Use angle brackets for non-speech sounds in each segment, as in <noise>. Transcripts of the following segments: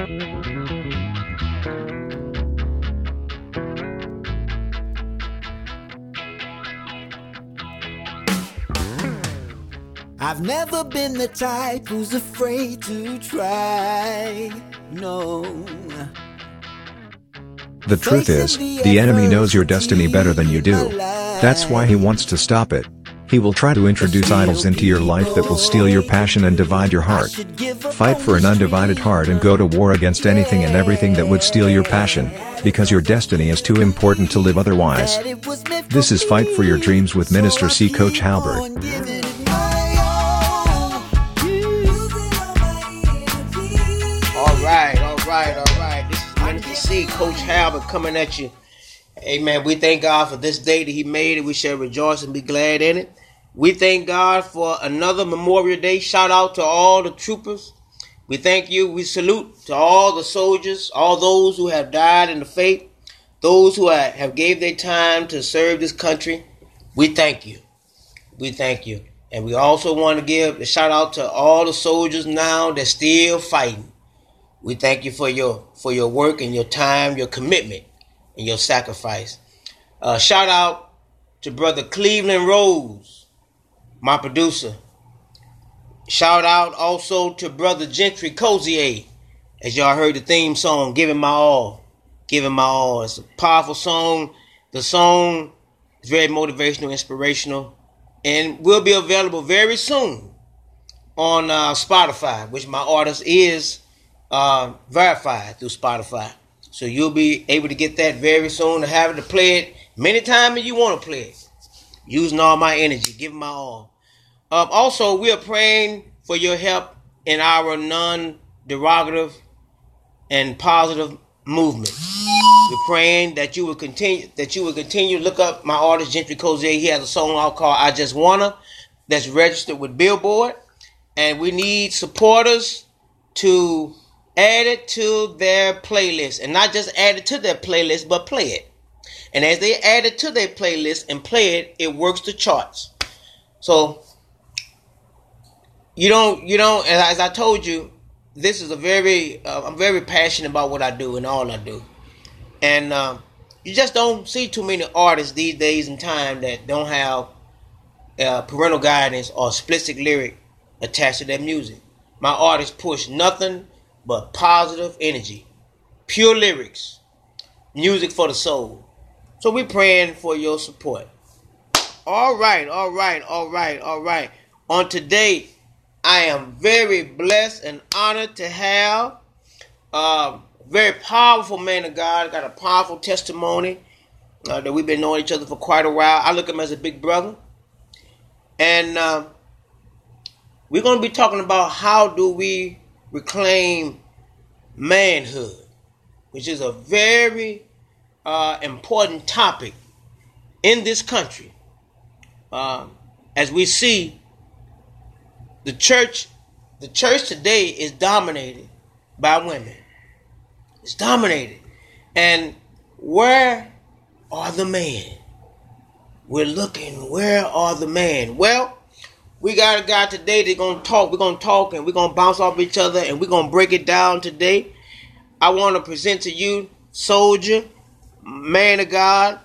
I've never been the type who's afraid to try. No. The truth is, the enemy knows your destiny better than you do. That's why he wants to stop it. He will try to introduce idols into your life that will steal your passion and divide your heart. Fight for an undivided heart and go to war against anything and everything that would steal your passion, because your destiny is too important to live otherwise. This is Fight for Your Dreams with Minister C. Coach Halbert. All right, all right, all right. This is Minister C, Coach Halbert coming at you. Amen. We thank God for this day that He made, and we shall rejoice and be glad in it. We thank God for another Memorial Day. Shout out to all the troopers. We thank you. We salute to all the soldiers, all those who have died in the faith, those who have gave their time to serve this country. We thank you. We thank you. And we also want to give a shout out to all the soldiers now that's still fighting. We thank you for your for your work and your time, your commitment, and your sacrifice. Uh, shout out to brother Cleveland Rose, my producer. Shout out also to brother Gentry Cozier, as y'all heard the theme song, "Giving My All." Giving My All. It's a powerful song. The song is very motivational, inspirational, and will be available very soon on uh, Spotify, which my artist is uh, verified through Spotify. So you'll be able to get that very soon and have it to play it many times as you want to play it. Using all my energy, giving my all. Um, also, we are praying for your help in our non-derogative and positive movement. We're praying that you will continue that you will continue to look up my artist Gentry Cozier. He has a song out called I Just Wanna that's registered with Billboard. And we need supporters to add it to their playlist. And not just add it to their playlist, but play it. And as they add it to their playlist and play it, it works the charts. So you don't you don't as I told you, this is a very uh, I'm very passionate about what I do and all I do. And um, you just don't see too many artists these days and time that don't have uh, parental guidance or explicit lyric attached to their music. My artists push nothing but positive energy, pure lyrics, music for the soul. So we're praying for your support. All right, all right, all right, all right. On today, I am very blessed and honored to have a very powerful man of God. Got a powerful testimony uh, that we've been knowing each other for quite a while. I look at him as a big brother, and uh, we're going to be talking about how do we reclaim manhood, which is a very uh, important topic in this country. Um, as we see, the church, the church today is dominated by women. It's dominated, and where are the men? We're looking. Where are the men? Well, we got a guy today that's gonna talk. We're gonna talk and we're gonna bounce off each other and we're gonna break it down today. I want to present to you, soldier, man of God,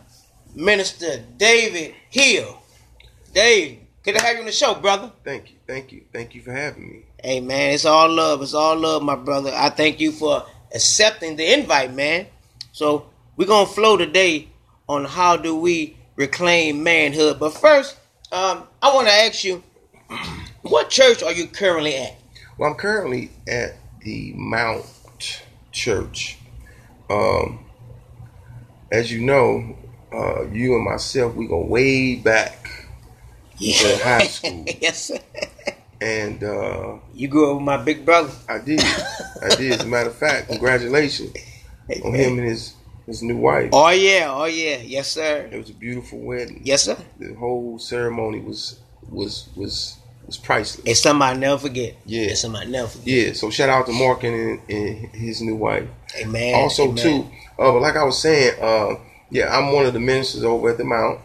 Minister David Hill. Dave, good to have you on the show, brother. Thank you, thank you, thank you for having me. Hey man, it's all love. It's all love, my brother. I thank you for accepting the invite, man. So we're gonna flow today on how do we reclaim manhood. But first, um, I want to ask you, <clears throat> what church are you currently at? Well, I'm currently at the Mount Church. Um, as you know, uh, you and myself, we go way back to high school, <laughs> yes, sir. and uh, You grew up with my big brother. I did, I did. As a matter of fact, congratulations on him and his his new wife. Oh yeah, oh yeah, yes sir. It was a beautiful wedding. Yes sir. The whole ceremony was was was was priceless. It's something I never forget. Yeah. It's something I never forget. Yeah, so shout out to Mark and, and his new wife. Amen. also amen. too, uh, but like I was saying, uh, yeah, I'm one of the ministers over at the Mount,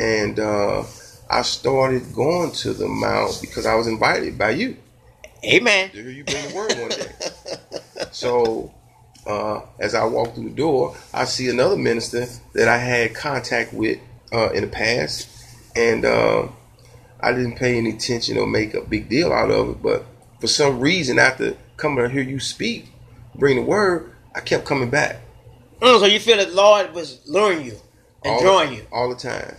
and uh, I started going to the Mount because I was invited by you. Amen. To hear you bring the word one day. so uh, as I walk through the door, I see another minister that I had contact with uh, in the past, and uh, I didn't pay any attention or make a big deal out of it. But for some reason, after coming to hear you speak, bring the word, I kept coming back. Mm, so you feel that Lord was luring you and all drawing the, you all the time.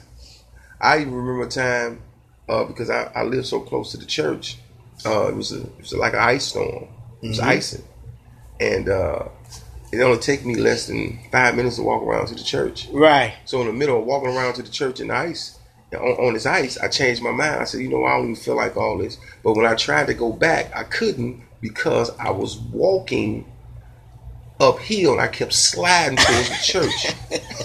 I even remember a time uh, because I, I lived so close to the church. Uh, it was a, it was like an ice storm. It was Mm-hmm. icing, and uh, it only take me less than five minutes to walk around to the church. Right. So in the middle of walking around to the church in the ice, on, on this ice, I changed my mind. I said, you know, I don't even feel like all this. But when I tried to go back, I couldn't because I was walking uphill and I kept sliding towards the church.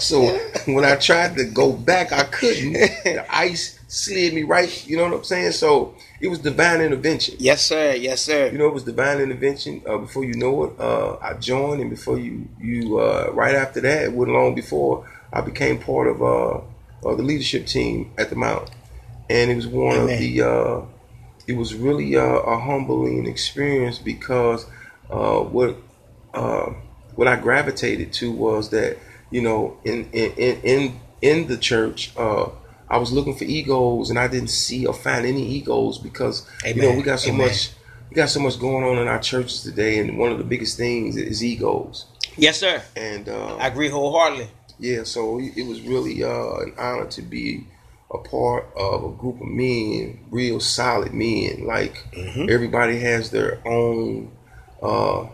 So when I tried to go back, I couldn't. The ice slid me right. You know what I'm saying? So it was divine intervention. Yes, sir. Yes, sir. You know, it was divine intervention. Uh, before you know it, uh, I joined, and before you, you uh, right after that, it wasn't long before I became part of uh, the leadership team at the Mount, and it was one Amen. of the. Uh, it was really uh, a humbling experience because uh, what uh, what I gravitated to was that you know in in in in, in the church. Uh, I was looking for egos, and I didn't see or find any egos because you know we got so Amen. much we got so much going on in our churches today, and one of the biggest things is egos. Yes, sir. And uh, I agree wholeheartedly. yeah, so it was really uh, an honor to be a part of a group of men, real solid men. Like everybody has their own, uh,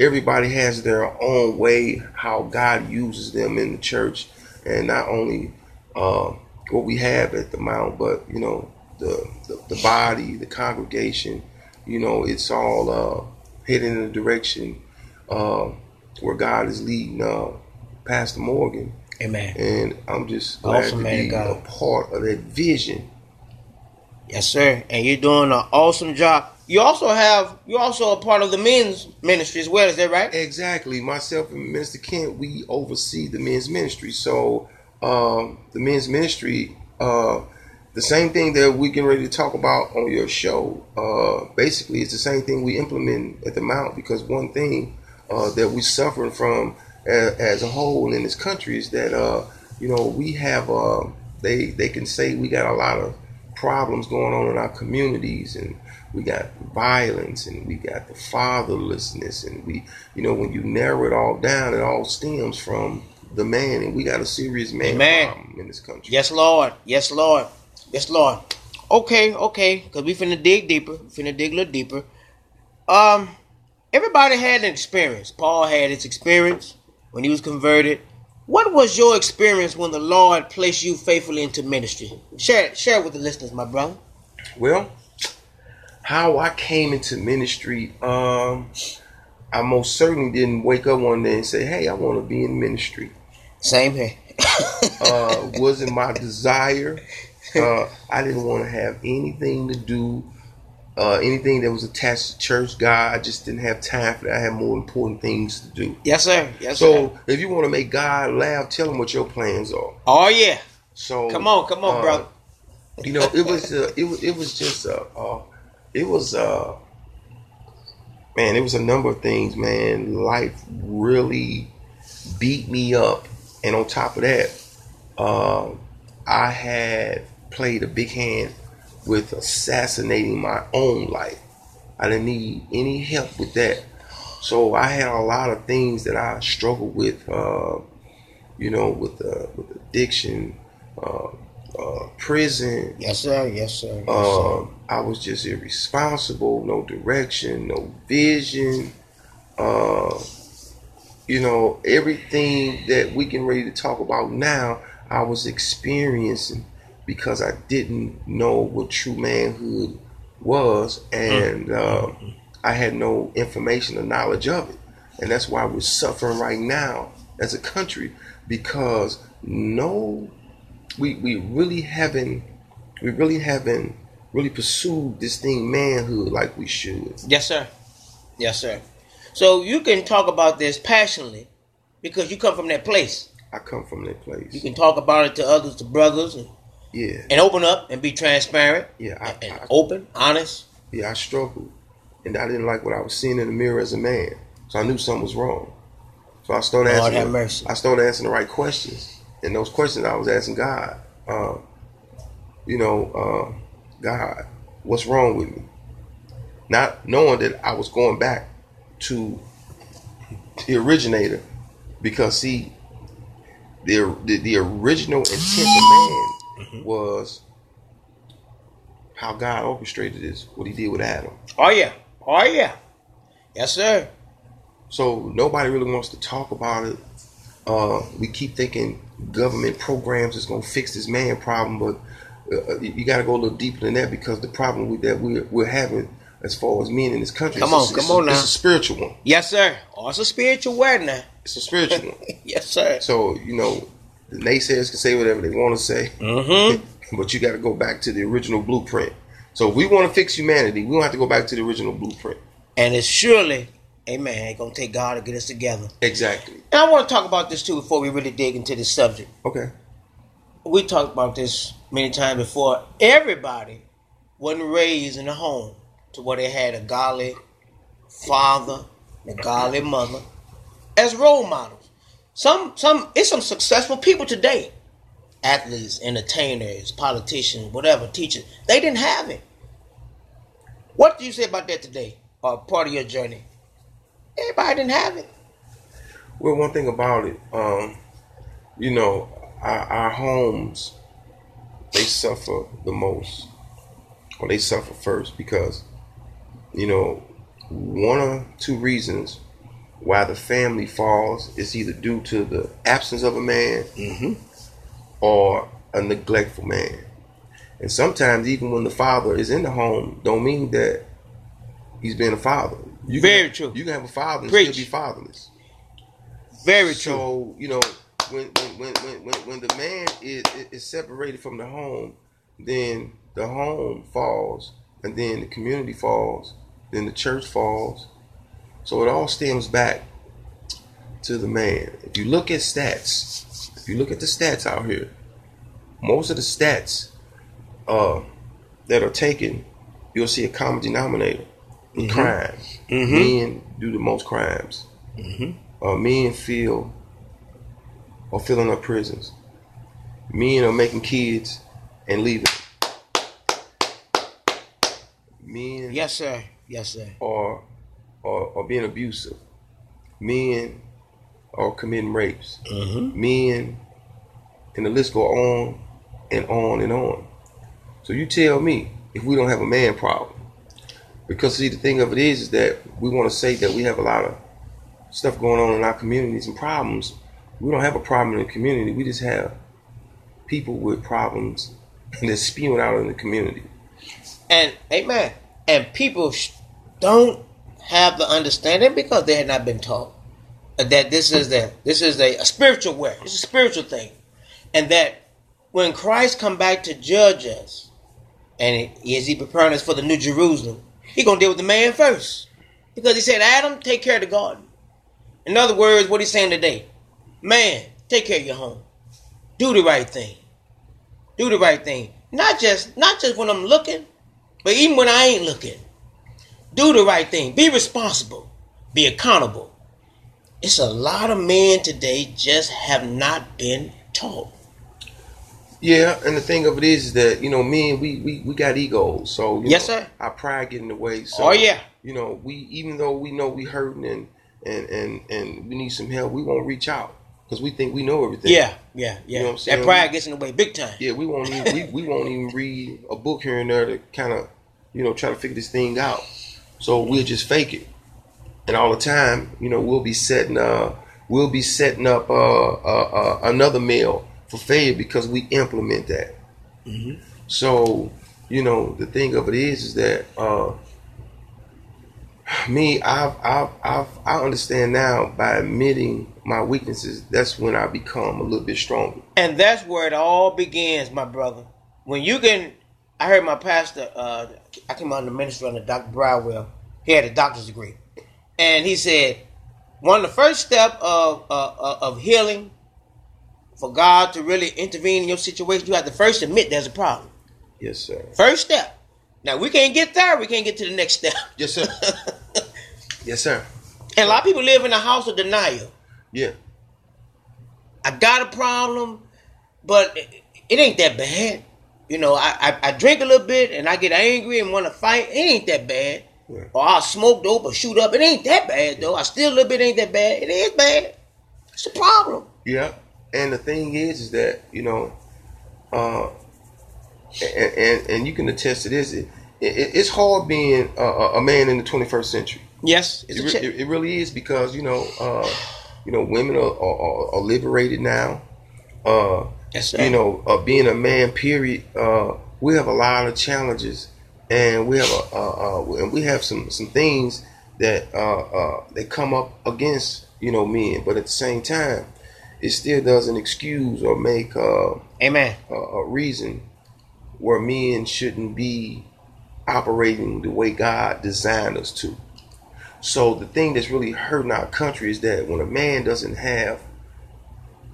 everybody has their own way how God uses them in the church, and not only uh, what we have at the Mount, but you know the the, the body, the congregation. You know, it's all uh, heading in the direction uh, where God is leading uh, Pastor Morgan Amen. and I'm just glad Awesome, to man, be God. a part of that vision. Yes, sir. And you're doing an awesome job. You also have you're also a part of the men's ministry as well. Is that right? Exactly. Myself and Minister Kent, we oversee the men's ministry. So um, the men's ministry, uh, the same thing that we getting ready to talk about on your show, uh, basically it's the same thing we implement at the Mount because one thing uh, that we suffering from as, as a whole in this country is that uh, you know we have uh, they they can say we got a lot of problems going on in our communities and we got violence and we got the fatherlessness and we you know when you narrow it all down it all stems from the man and we got a serious man Amen. problem in this country Yes, Lord. Yes, Lord. Yes, Lord. Okay, okay. Because we finna dig deeper. We finna dig a little deeper. Um, everybody had an experience. Paul had his experience when he was converted. What was your experience when the Lord placed you faithfully into ministry? Share, share with the listeners, my brother. Well, how I came into ministry, um, I most certainly didn't wake up one day and say, "Hey, I want to be in ministry." Same here. Uh, wasn't my desire. Uh, I didn't want to have anything to do, uh, anything that was attached to church. God, I just didn't have time for that. I had more important things to do. yes, sir. Yes, sir. So, if you want to make God laugh, tell him what your plans are. Oh yeah. So, Come on, come on, uh, brother. you know it was uh, it was it was just uh, uh it was uh man it was a number of things man. Life really beat me up. And on top of that um i had played a big hand with assassinating my own life. I didn't need any help with that. So i had a lot of things that i struggled with uh you know with uh, with addiction uh, uh prison Yes, sir. Yes, sir. Yes, sir. um, I was just irresponsible, no direction, no vision. Uh, you know, everything that we can ready to talk about now, I was experiencing because I didn't know what true manhood was, and uh, I had no information or knowledge of it, and that's why we're suffering right now as a country because no, we we really haven't we really haven't really pursued this thing manhood like we should. Yes, sir. Yes, sir. So you can talk about this passionately because you come from that place. I come from that place. You can talk about it to others, to brothers, and, Yeah, and open up and be transparent yeah, I, and I, open, honest. yeah. I struggled and I didn't like what I was seeing in the mirror as a man. So I knew something was wrong. So I started Lord asking. I started asking the right questions, and those questions I was asking God. Uh, you know, uh, God, what's wrong with me? Not knowing that I was going back to the originator, because see, the the, the original intent of man Mm-hmm. was how God orchestrated this, what He did with Adam. Oh yeah. Oh yeah. Yes, sir. So nobody really wants to talk about it. Uh, we keep thinking government programs is going to fix this man problem, but uh, you got to go a little deeper than that because the problem with that we're, we're having as far as men in this country, Come it's a- on, it's come a, on now. it's a spiritual one. Yes, sir. Also spiritual word now. It's a spiritual one. Yes, sir. So you know, the naysayers can say whatever they want to say, Mm-hmm. <laughs> but you got to go back to the original blueprint. So if we want to fix humanity, we don't have to go back to the original blueprint. And it's surely, amen, ain't gonna take God to get us together. Exactly. And I want to talk about this too before we really dig into this subject. Okay. We talked about this many times before. Everybody wasn't raised in a home to where they had a godly father, and a godly mother as role models. Some some it's some successful people today. Athletes, entertainers, politicians, whatever, teachers. They didn't have it. What do you say about that today? Or part of your journey? Everybody didn't have it. Well, one thing about it, um, you know, our, our homes they suffer the most, or they suffer first because, you know, one or two reasons why the family falls is either due to the absence of a man or a neglectful man. And sometimes, even when the father is in the home, don't mean that he's being a father. You Very true. You can have a father and Preach. still be fatherless. Very true. So you know, when when when when, when, when the man is, is separated from the home, then the home falls, and then the community falls, then the church falls. So it all stems back to the man. If you look at stats, if you look at the stats out here, most of the stats uh, that are taken, you'll see a common denominator Mm-hmm. in crime. Mm-hmm. Men do the most crimes. Mm-hmm. Uh, men feel are filling up prisons. Men are making kids and leaving. Men yes, sir. Yes, sir. are, are are being abusive. Men are committing rapes. Men, and the list go on and on and on. So you tell me if we don't have a man problem. Because see, the thing of it is, is that we want to say that we have a lot of stuff going on in our communities and problems. We don't have a problem in the community. We just have people with problems <laughs> that's spewing out in the community. And amen. And people don't have the understanding because they had not been taught that this is the this is a, a spiritual way. It's a spiritual thing, and that when Christ come back to judge us, and is he preparing us for the New Jerusalem? He gonna deal with the man first because he said, "Adam, take care of the garden." In other words, what he's saying today, man, take care of your home, do the right thing, do the right thing. Not just not just when I'm looking, but even when I ain't looking, do the right thing. Be responsible. Be accountable. It's a lot of men today just have not been taught. Yeah, and the thing of it is, that you know, men, we we, we got egos, so you Yes, know, sir. Our pride get in the way. So, Oh, yeah. You know, we even though we know we hurting and and and and we need some help, we won't reach out because we think we know everything. Yeah, yeah, yeah. You know what I'm saying? that pride gets in the way big time. Yeah, we won't even we, we won't even read a book here and there to kind of you know try to figure this thing out. So we'll just fake it, and all the time, you know, we'll be setting uh we'll be setting up uh, uh, uh another meal for failure because we implement that. So you know the thing of it is is that uh me I've I've I've I understand now by admitting my weaknesses. That's when I become a little bit stronger. And that's where it all begins, my brother. When you can, I heard my pastor. Uh, I came out in the ministry under Dr. Bridewell. He had a doctor's degree, and he said one of the first step of uh, of healing for God to really intervene in your situation, you have to first admit there's a problem. Yes, sir. First step. Now we can't get there. We can't get to the next step. Yes, sir. <laughs> yes, sir. And a lot of people live in a house of denial. Yeah. I got a problem, but it, it ain't that bad. You know, I, I, I drink a little bit and I get angry and want to fight. It ain't that bad. Yeah. Or I'll smoke dope or shoot up. It ain't that bad though. I still a little bit ain't that bad. It is bad. It's a problem. Yeah. And the thing is, is that you know, uh, and and, and you can attest to this. It, it, it's hard being a, a man in the 21st century. Yes, It, check. it, really is because you know, uh, you know, women are, are, are liberated now. Uh, Yes, sir. you know, uh, being a man, period. Uh, we have a lot of challenges, and we have a, uh, uh, and we have some some things that uh, uh, that come up against you know men. But at the same time, it still doesn't excuse or make uh, Amen. a, a reason where men shouldn't be operating the way God designed us to. So the thing that's really hurting our country is that when a man doesn't have,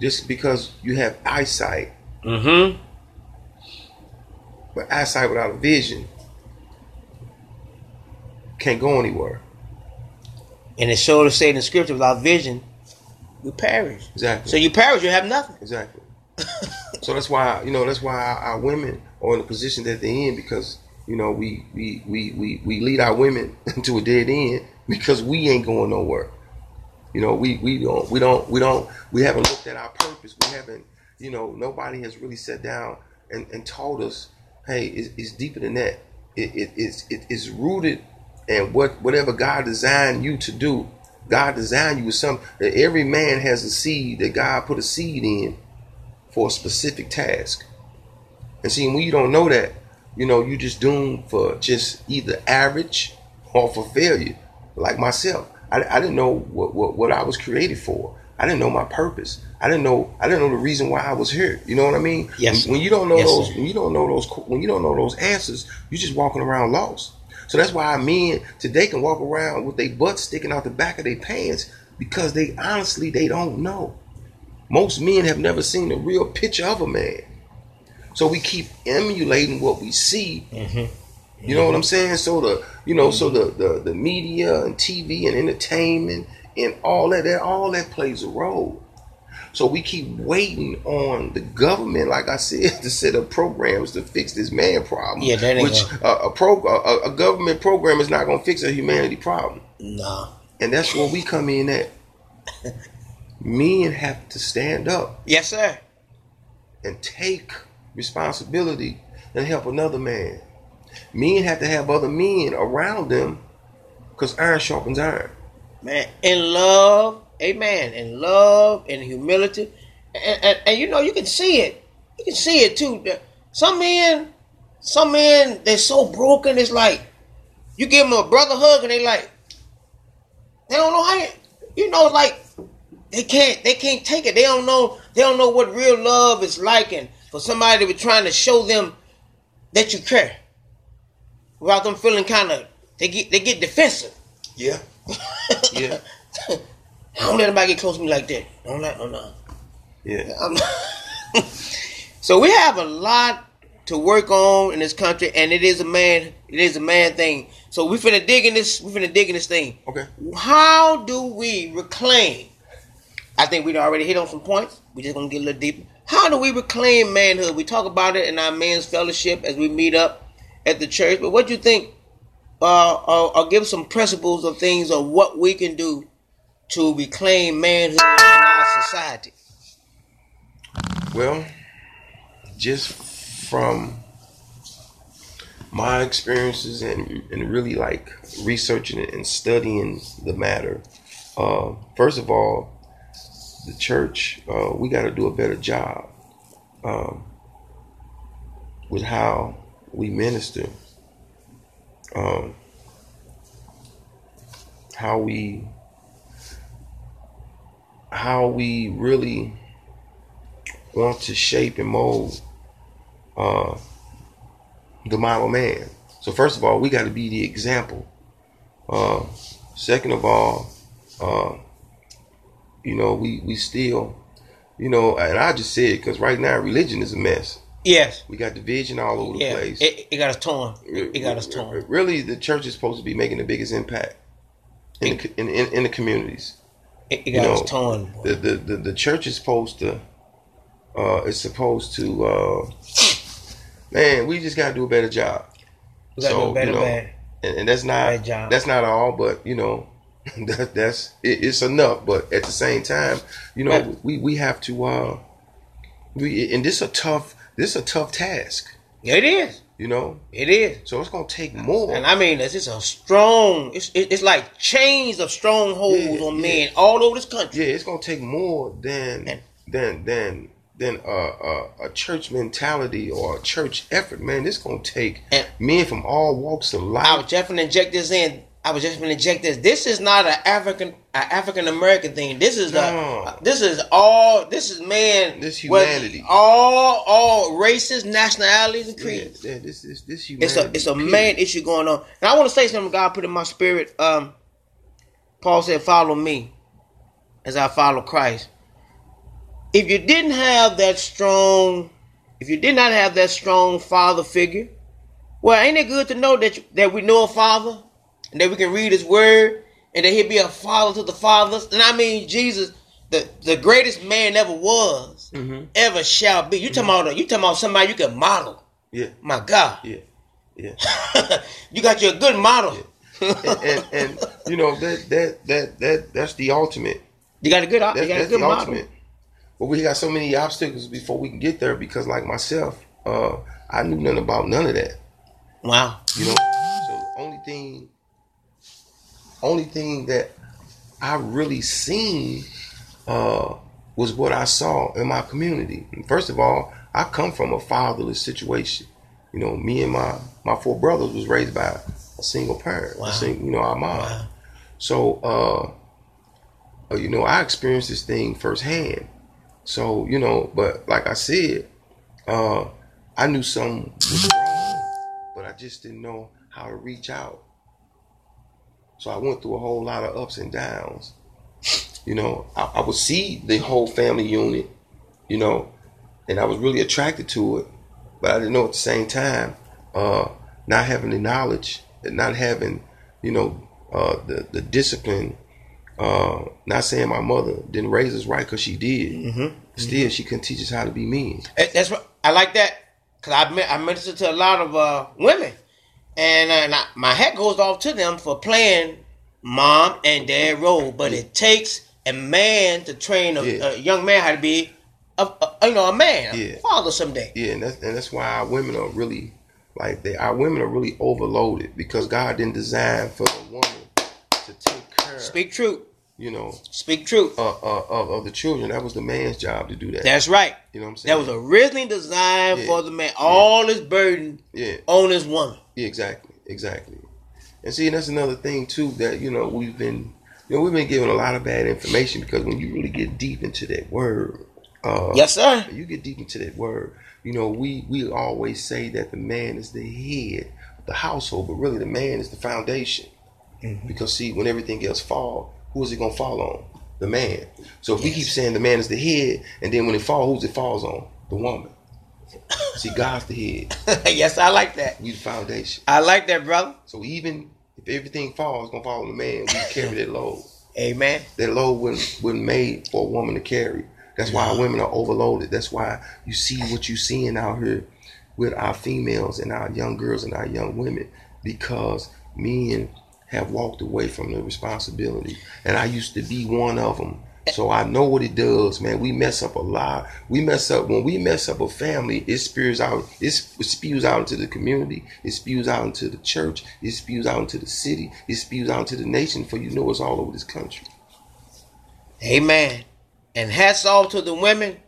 just because you have eyesight, Mm-hmm. but eyesight without a vision can't go anywhere. And it's sure to say in the scripture, without vision, we perish. Exactly. So you perish, you have nothing. Exactly. <laughs> so that's why you know that's why our, our women are in the position that they're in because you know we we, we we we lead our women <laughs> into a dead end because we ain't going nowhere. You know we we don't we don't we don't we haven't looked at our purpose. We haven't you know nobody has really sat down and, and told us hey it's, it's deeper than that. It, it it's it, it's rooted in what whatever God designed you to do. God designed you with some that every man has a seed that God put a seed in for a specific task. And see, when you don't know that, you know, you just doomed for just either average or for failure. Like myself, I, I didn't know what, what, what I was created for. I didn't know my purpose. I didn't know I didn't know the reason why I was here. You know what I mean? Yes. When, when you don't know Yes, those, sir. when you don't know those, when you don't know those answers, you're just walking around lost. So that's why men today can walk around with their butts sticking out the back of their pants because they honestly they don't know. Most men have never seen a real picture of a man. So we keep emulating what we see. Mm-hmm. You know what mm-hmm. I'm saying? So the you know, so the, the the media and TV and entertainment and all that, that all that plays a role. So we keep waiting on the government, like I said, <laughs> to set up programs to fix this man problem. Yeah, that ain't which uh, a pro a, a government program is not going to fix a humanity problem. No. And that's where we come in at. Men have to stand up Yes, sir. and take responsibility and help another man. Men have to have other men around them because iron sharpens iron. Man, in love, amen. In love and humility. And, and, and you know, you can see it. You can see it too. Some men, some men, they're so broken, it's like you give them a brother hug and they like, they don't know how you, you know, like they can't they can't take it. They don't know they don't know what real love is like and for somebody to be trying to show them that you care. Without them feeling kind of they get they get defensive. Yeah. <laughs> Yeah. <laughs> Don't let anybody get close to me like that. Don't let no no. Yeah. <laughs> So we have a lot to work on in this country, and it is a man. It is a man thing. So we finna dig in this. We finna dig in this thing. Okay. How do we reclaim? I think we already hit on some points. We just gonna get a little deeper. How do we reclaim manhood? We talk about it in our men's fellowship as we meet up at the church. But what do you think? Uh, uh, I'll give some principles of things of what we can do to reclaim manhood in our society. Well, just from my experiences and, and really like researching it and studying the matter, uh, first of all, the church, uh, we got to do a better job um, with how we minister, um, how we how we really want to shape and mold uh, the model man. So first of all, we got to be the example. Uh, second of all, uh, you know, we we still, you know, and I just said because right now religion is a mess. Yes. We got division all over the Yeah. place. It, it got us torn. It got us torn. Really, the church is supposed to be making the biggest impact in the, in, in, in the communities. It, it You got know, torn. The, the, the, the church is supposed to, uh, is supposed to, uh, man, we just got to do a better job. We got to so, do better, you know, man. And, and that's not, that's not all, but you know, <laughs> that, that's, it, it's enough. But at the same time, you know, Right. we, we have to, uh, we, and this is a tough, this is a tough task, Yeah, it is. you know, It is. so it's to take more. And I mean, it's just a strong. It's it's like chains of strongholds Yeah, on yeah. men all over this country. Yeah, it's gonna take more than than than than a, a, a church mentality or a church effort, man. This gonna take And- men from all walks of life. I was just gonna inject this in. I was just gonna inject this. This is not an African, an African American thing. This is No. a. This is all. This is man. This humanity. All all races, nationalities, and creeds. yeah, this is this It's a it's a period. man issue going on. And I want to say something God put in my spirit. Um, Paul said, "Follow me, as I follow Christ." If you didn't have that strong, if you did not have that strong father figure, well, ain't it good to know that you, that we know a father and that we can read His word and that He'll be a father to the fathers? And I mean, Jesus, the the greatest man ever was, Mhm. ever shall be. You talking about you talking about somebody you can model? Yeah, My God. yeah, yeah. <laughs> you got your good model. and, and and you know that that that that that's the ultimate. you got a good, That's, you got a good the model. ultimate. But we got so many obstacles before we can get there because, like myself, uh, I knew nothing about none of that. Wow. You know, so the only thing, only thing that I really seen uh, was what I saw in my community. First of all, I come from a fatherless situation. You know, me and my my four brothers was raised by a single parent. Wow. A sing, you know, our mom. Wow. So, uh, uh, you know, I experienced this thing firsthand. So, you know, but like I said, uh, I knew something was wrong, but I just didn't know how to reach out. So I went through a whole lot of ups and downs. You know, I, I would see the whole family unit, you know, and I was really attracted to it, but I didn't know at the same time, uh, not having the knowledge and not having, you know, uh, the the discipline. Uh, not saying my mother didn't raise us right because she did. Mm-hmm. Still, she couldn't teach us how to be men. That's what I like that because I I minister to a lot of uh, women, and, uh, and I, my hat goes off to them for playing mom and dad role. But it takes a man to train a, Yeah. a young man how to be, a, a you know, a man, Yeah. a father someday. Yeah, and that's and that's why our women are really like they our women are really overloaded because God didn't design for the woman to take care, Speak truth. You know, Speak truth. uh, uh, of, of the children. That was the man's job to do that. That's right. you know what I'm saying? That was originally designed Yeah. for the man. All this burden yeah, on this woman. yeah, exactly, exactly. And see, that's another thing too that you know we've been, you know, we've been given a lot of bad information because when you really get deep into that word, uh, Yes, sir. you get deep into that word, you know, we we always say that the man is the head of the household, but really the man is the foundation. Because see, when everything else fall, who is it gonna fall on? The man. So if we keep saying the man is the head, and then when it falls, who's it falls on? The woman. see, God's the head. <laughs> yes, I like that. We the foundation. I like that, brother. So even if everything falls, it's gonna fall on the man. We carry that load. Amen. That load wasn't, wasn't made for a woman to carry. That's why our women are overloaded. That's why you see what you seeing out here with our females and our young girls and our young women because men have walked away from the responsibility. And I used to be one of them. So I know what it does, man. We mess up a lot. We mess up when we mess up a family. It spews out. It spews out into the community. It spews out into the church. It spews out into the city. It spews out into the nation. For you know, it's all over this country. Amen. And hats off to the women,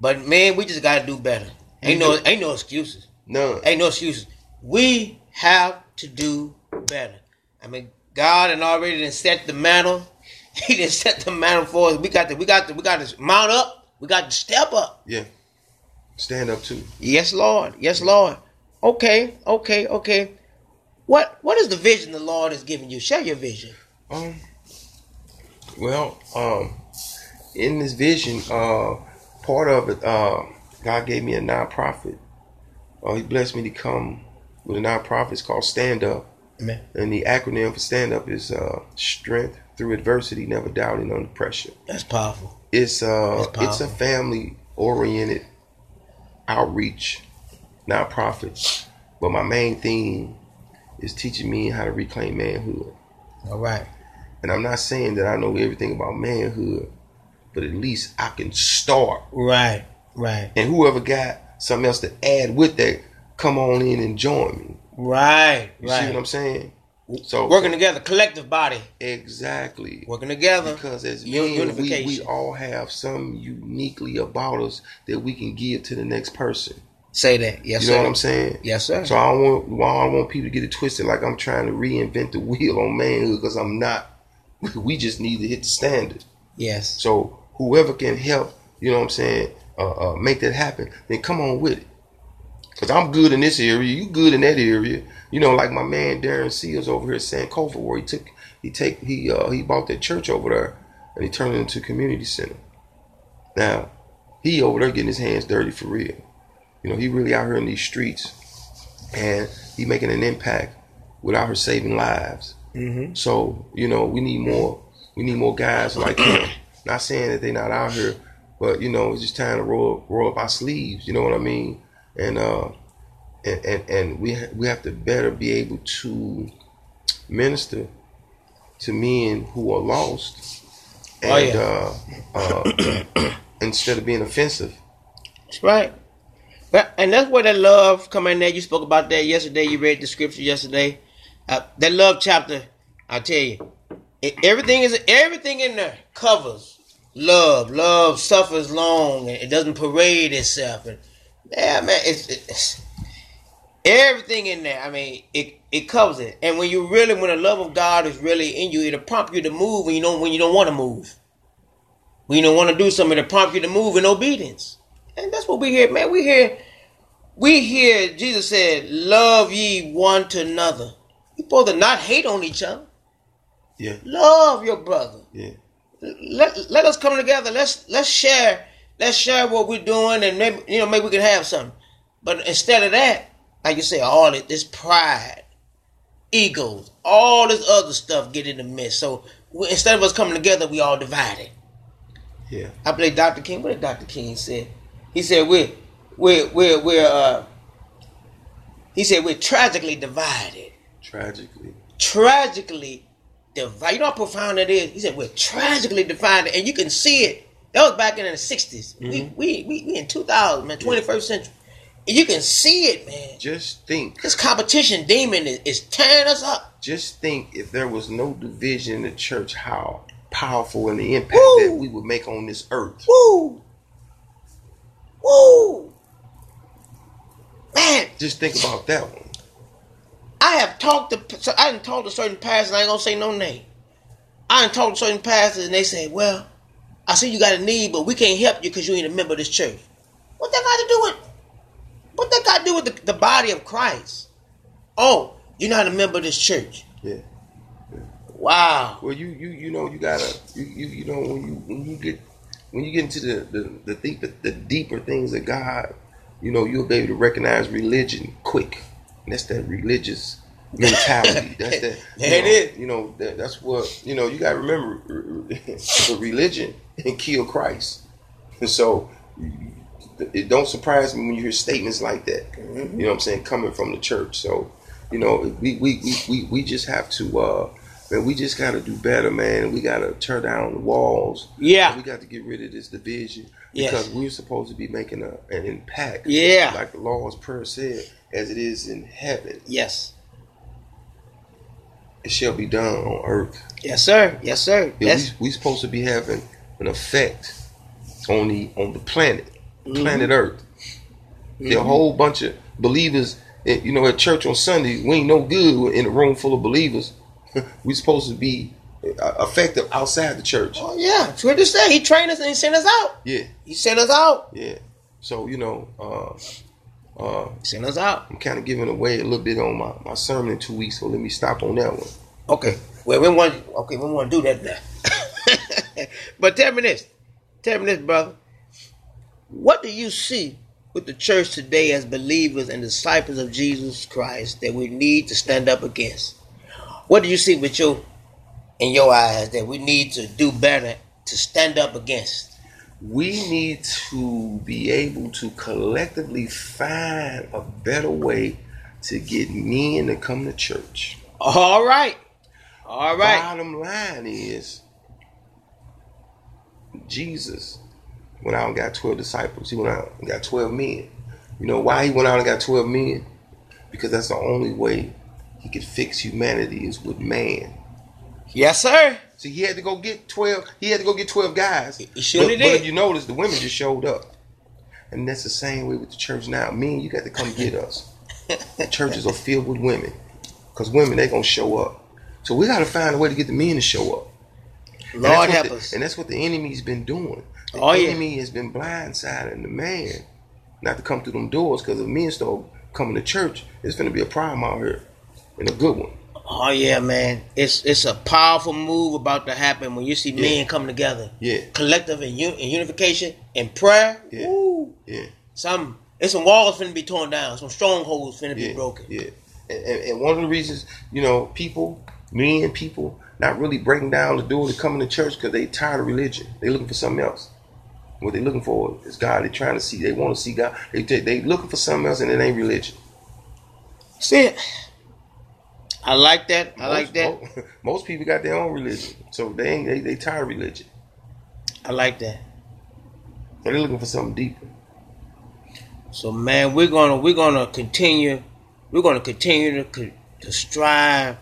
but man, we just gotta do better. Ain't no ain't no excuses. No, Ain't no excuses. We have to do better. I mean, God and already done set the mantle. <laughs> He done set the mantle for us. We got to we got to we got to mount up. We got to step up. Yeah. Stand up too. Yes, Lord. Yes, Lord. Okay, okay, okay. What what is the vision the Lord has given you? Share your vision. Um. Well, um, in this vision, uh, part of it, uh, God gave me a nonprofit uh, he blessed me to come with a nonprofit. It's called Stand Up. Amen. And the acronym for Stand Up is uh, Strength Through Adversity, Never Doubting Under Pressure. That's powerful. It's uh, powerful. it's a family oriented outreach nonprofit, but my main theme is teaching me how to reclaim manhood. All right. And I'm not saying that I know everything about manhood, but at least I can start. Right. Right. And whoever got something else to add with that, come on in and join me. Right. You right. see what I'm saying? So Working together, collective body. exactly. Working together. Because as men, we, we all have some uniquely about us that we can give to the next person. Say that. Yes, You sir. know what I'm saying? Yes, sir. So I don't want I don't want people to get it twisted like I'm trying to reinvent the wheel on manhood because I'm not. <laughs> We just need to hit the standard. yes. So whoever can help, you know what I'm saying, uh, uh, make that happen, then come on with it. Cause I'm good in this area, you good in that area. You know, like my man Darren Seals over here at Sankofa, where he took he take he uh he bought that church over there and he turned it into a community center. Now, he over there getting his hands dirty for real. You know, he really out here in these streets and he making an impact without her saving lives. Mm-hmm. So you know, we need more. We need more guys like him. Not saying that they're not out here, but you know, it's just time to roll roll up our sleeves. You know what I mean? And uh, and and, and we ha- we have to better be able to minister to men who are lost, and Oh, yeah. uh, uh, <coughs> instead of being offensive. That's right. But and that's where that love come in there. You spoke about that yesterday. You read the scripture yesterday. Uh, that love chapter, I tell you, it, everything is everything in there covers love. Love suffers long and it doesn't parade itself. And yeah, man, it's, it's everything in there. I mean, it it covers it. And when you really, when the love of God is really in you, it'll prompt you to move when you don't when you don't want to move. When you don't want to do something, it'll prompt you to move in obedience. And that's what we hear, man. We hear, we hear Jesus said, "Love ye one to another." You supposed to not hate on each other. Yeah, Love your brother. yeah, Let, let us come together. Let's let's share. Let's share what we're doing, and maybe you know maybe we can have something. But instead of that, like you say, all it this pride, egos, all this other stuff get in the mix. So we, instead of us coming together, we all divided. yeah. I believe Dr. King. What did Dr. King say? He said we're we're we're we're uh he said we're tragically divided. Tragically, Tragically divided. You know how profound it is. He said we're tragically divided and you can see it. That was back in the 60s. We, mm-hmm. we we we in 2000, man, 21st century. And you can see it, man. just think. This competition demon is, is tearing us up. just think if there was no division in the church, how powerful and the impact Woo! that we would make on this earth. Woo! Woo! Man, Just think about that one. I have talked to so I didn't talk to certain pastors. I ain't gonna say no name. I didn't talk to certain pastors, and they say, "Well, I see you got a need, but we can't help you because you ain't a member of this church." What that got to do with? What that got to do with the, the body of Christ? Oh, you're not a member of this church. Yeah. Wow. Well, you you you know you gotta you you, you know when you when you get when you get into the the the, deep, the deeper things of God, you know you'll be able to recognize religion quick. And that's that religious mentality. <laughs> That's that. it know, is. You know that, that's what you know. You got to remember, the <laughs> religion and kill Christ. And so it don't surprise me when you hear statements like that. Mm-hmm. You know what I'm saying? Coming from the church. So, you know, we we, we, we, we just have to uh man, we just gotta do better, man. We gotta tear down the walls. Yeah. We got to get rid of this division. Yes. Because we're supposed to be making a, an impact. Yeah. Like the Lord's Prayer said, as it is in heaven, Yes. It shall be done on earth. Yes, sir. Yes, sir. Yeah, That's we we supposed to be having an effect on the on the planet, Mm-hmm. planet Earth. There a whole bunch of believers. eh, You know, at church on Sunday, we ain't no good in a room full of believers. <laughs> we supposed to be uh, effective outside the church. oh yeah. That's what to say. He trained us and he sent us out. Yeah, He sent us out. yeah. So you know, uh, uh, He sent us out. I'm kind of giving away a little bit on my, my sermon in two weeks. So let me stop on that one. Okay. Well, we want. Okay, we want to do that now. <laughs> but tell me this. Tell me this, brother. What do you see with the church today as believers and disciples of Jesus Christ that we need to stand up against? What do you see with your in your eyes that we need to do better to stand up against? We need to be able to collectively find a better way to get men to come to church. All right. All right. Bottom line is Jesus went out and got 12 disciples. He went out and got 12 men. You know why he went out and got 12 men? Because that's the only way he could fix humanity is with man. Yes, sir. See, he had to go get 12. He had to go get 12 guys. He surely but, did. But if you notice, the women just showed up. And that's the same way with the church now. Men, you got to come get us. <laughs> churches are filled with women. Because women, they going to show up. So we got to find a way to get the men to show up. And that's Lord what help the- us. And that's what the enemy's been doing. The Oh, yeah. enemy has been blindsiding the man not to come through them doors because if men start coming to church, it's going to be a problem out here. And a good one. Oh yeah, man. It's it's a powerful move about to happen when you see men coming together. Yeah. Collective and, un- and unification and prayer. Yeah. Woo. Yeah. Some it's some walls finna be torn down. Some strongholds finna yeah, be broken. Yeah, and, and, and one of the reasons, you know, people, men, people, not really breaking down the door to come into church because they tired of religion. They looking for something else. What they looking for is God. They trying to see. They want to see God. They they, they looking for something else, and it ain't religion. See it. I like that. I like that. Most, <laughs> most people got their own religion, so they ain't they, they tired of religion. I like that. They're looking for something deeper. So man, we're gonna we're gonna continue. We're gonna continue to to strive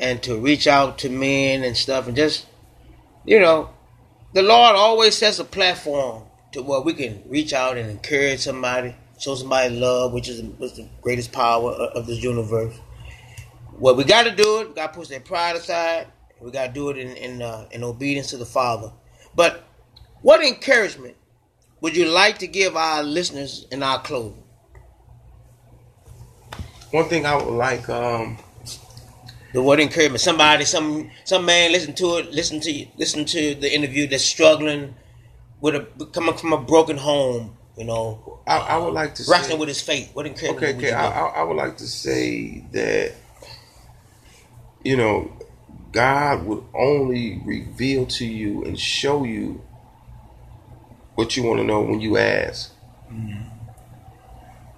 and to reach out to men and stuff, and just you know, the Lord always sets a platform to where we can reach out and encourage somebody, show somebody love, which is which is the greatest power of this universe. Well, we got to do it. We got to push that pride aside. We got to do it in in, uh, in obedience to the Father. But what encouragement would you like to give our listeners in our closing? One thing I would like, um, The word encouragement. Somebody, some some man listen to it, listen to listen to the interview that's struggling with a coming from a broken home, you know, I, I would like to wrestling say, with his faith. What encouragement Okay, would okay. you. I, I would like to say that, you know, God would only reveal to you and show you what you want to know when you ask. Mm-hmm.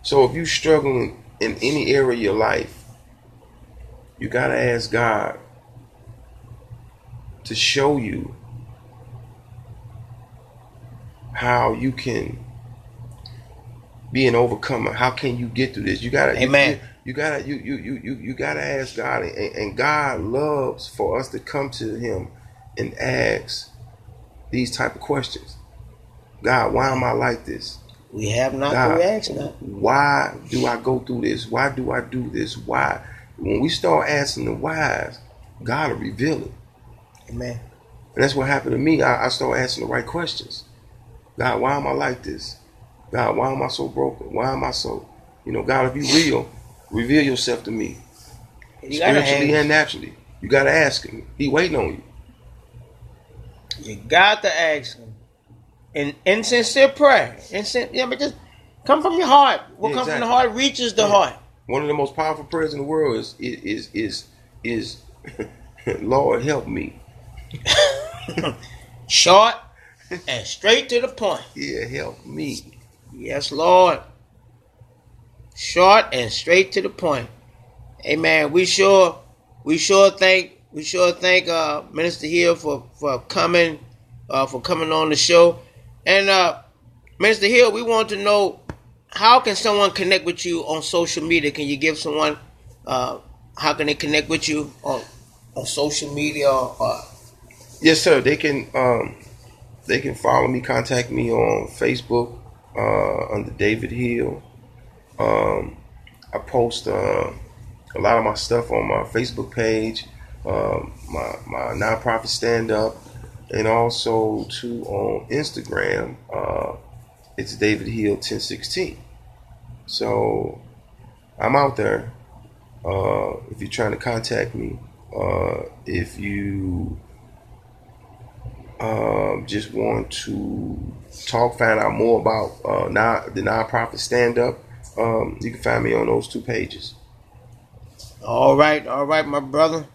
So if you're struggling in any area of your life, you got to ask God to show you how you can be an overcomer. How can you get through this? You gotta, Amen. You, you gotta, you you you you you gotta ask God, and, and God loves for us to come to Him and ask these type of questions. God, why am I like this? we have not God, reaction. Why do I go through this? Why do I do this? Why? When we start asking the whys, God will reveal it. Amen. And that's what happened to me. I, I started asking the right questions. God, why am I like this? God, why am I so broken? Why am I so, you know, God, if you real, reveal yourself to me. You Spiritually and naturally. You gotta ask him. He waiting on you. you got to ask him in in sincere prayer. In sin, yeah, but just come from your heart. What Yeah, comes from the heart reaches the Yeah. heart. One of the most powerful prayers in the world is is is is, is <laughs> Lord help me. <laughs> Short and straight to the point. Yeah, help me. Yes, Lord. Short and straight to the point. Amen. We sure we sure thank we sure thank uh Minister Hill for for coming uh for coming on the show. And uh Minister Hill, we want to know how can someone connect with you on social media? Can you give someone uh how can they connect with you on on social media or, or Yes, sir. They can um they can follow me, contact me on Facebook uh under David Hill. Um I post uh, a lot of my stuff on my Facebook page, um, my my nonprofit stand up, and also too on Instagram. Uh, it's David Hill 1016. So I'm out there. Uh, if you're trying to contact me, uh, if you um, just want to talk, find out more about uh, non, the nonprofit stand up, um, you can find me on those two pages. All right, all right, my brother.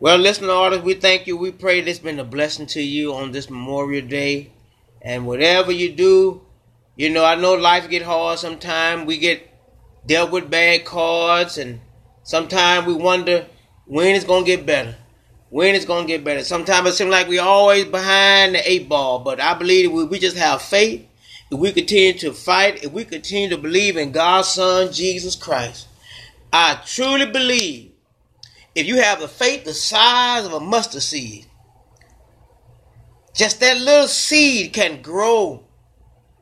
Well, listening artists, we thank you. We pray this been a blessing to you on this Memorial Day. And whatever you do, you know, I know life get hard sometimes. We get dealt with bad cards and sometimes we wonder when it's gonna get better. When it's gonna get better. Sometimes it seems like we're always behind the eight ball, but I believe we, we just have faith. If we continue to fight, if we continue to believe in God's Son Jesus Christ, I truly believe if you have a faith the size of a mustard seed, just that little seed can grow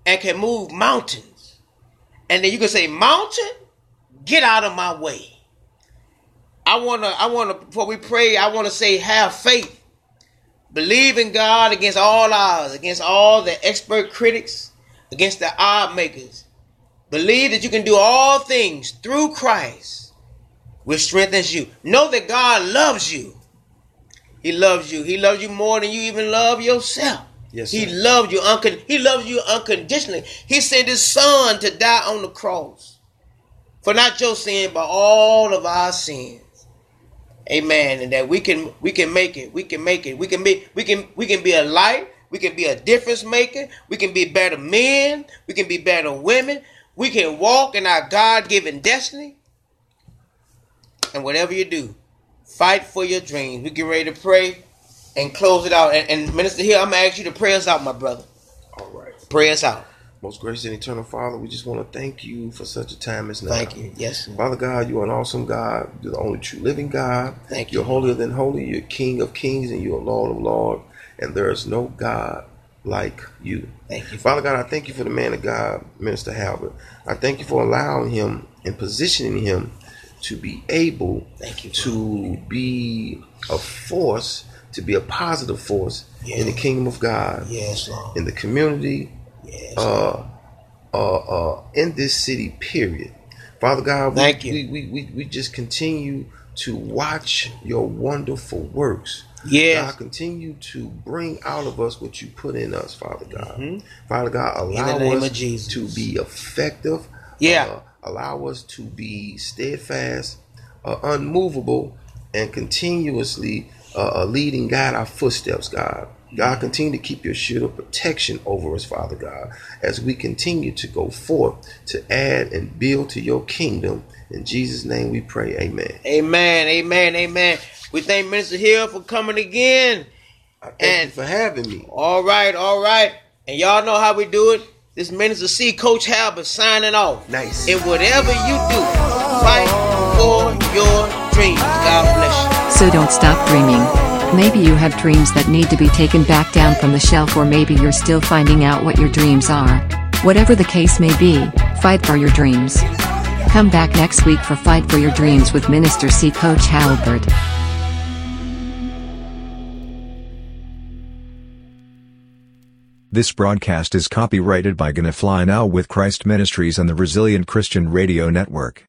and can move mountains. And then you can say, Mountain, get out of my way. I wanna, I wanna, before we pray, I wanna say, have faith. Believe in God against all odds, against all the expert critics, against the odd makers. Believe that you can do all things through Christ, which strengthens you. Know that God loves you. He loves you. He loves you more than you even love yourself. Yes, he loves you. Uncon- he loves you unconditionally. He sent his son to die on the cross for not your sin, but all of our sins. Amen. And that we can we can make it. We can make it. We can be we can we can be a light. We can be a difference maker. We can be better men. We can be better women. We can walk in our God given destiny. And whatever you do, fight for your dreams. We get ready to pray and close it out. And, and Minister Hill, I'm gonna ask you to pray us out, my brother. All right. Pray us out. Most gracious and eternal Father, we just want to thank you for such a time as now. Thank you. Yes. Father God, you are an awesome God. You're the only true living God. Thank you. You're holier than holy. You're King of kings and you're Lord of lords. And there is no God like you. Thank you. Father God, I thank you for the man of God, Minister Halbert. I thank you for allowing him and positioning him to be able Thank you. to be a force, to be a positive force in the kingdom of God, Yes, Lord. in the community, Yes. uh, uh, uh, in this city, period. Father God, we, Thank you. We, we, we, we just continue to watch your wonderful works. Yes. God, continue to bring out of us what you put in us, Father God. Father God, Mm-hmm. allow us to be effective. Yeah. Uh, allow us to be steadfast, uh, unmovable, and continuously uh, uh, lead and guide our footsteps, God. God, continue to keep your shield of protection over us, Father God, as we continue to go forth to add and build to your kingdom. In Jesus' name we pray. Amen. Amen. Amen. Amen. We thank Minister Hill for coming again. Thank And- you for having me. All right. All right. And y'all know how we do it. This Minister C, Coach Halbert signing off. Nice. And whatever you do, fight for your dreams. God bless you. So don't stop dreaming. Maybe you have dreams that need to be taken back down from the shelf, or maybe you're still finding out what your dreams are. Whatever the case may be, fight for your dreams. Come back next week for Fight for Your Dreams with Minister C. Coach Halbert. This broadcast is copyrighted by Gonna Fly Now with Christ Ministries and the Resilient Christian Radio Network.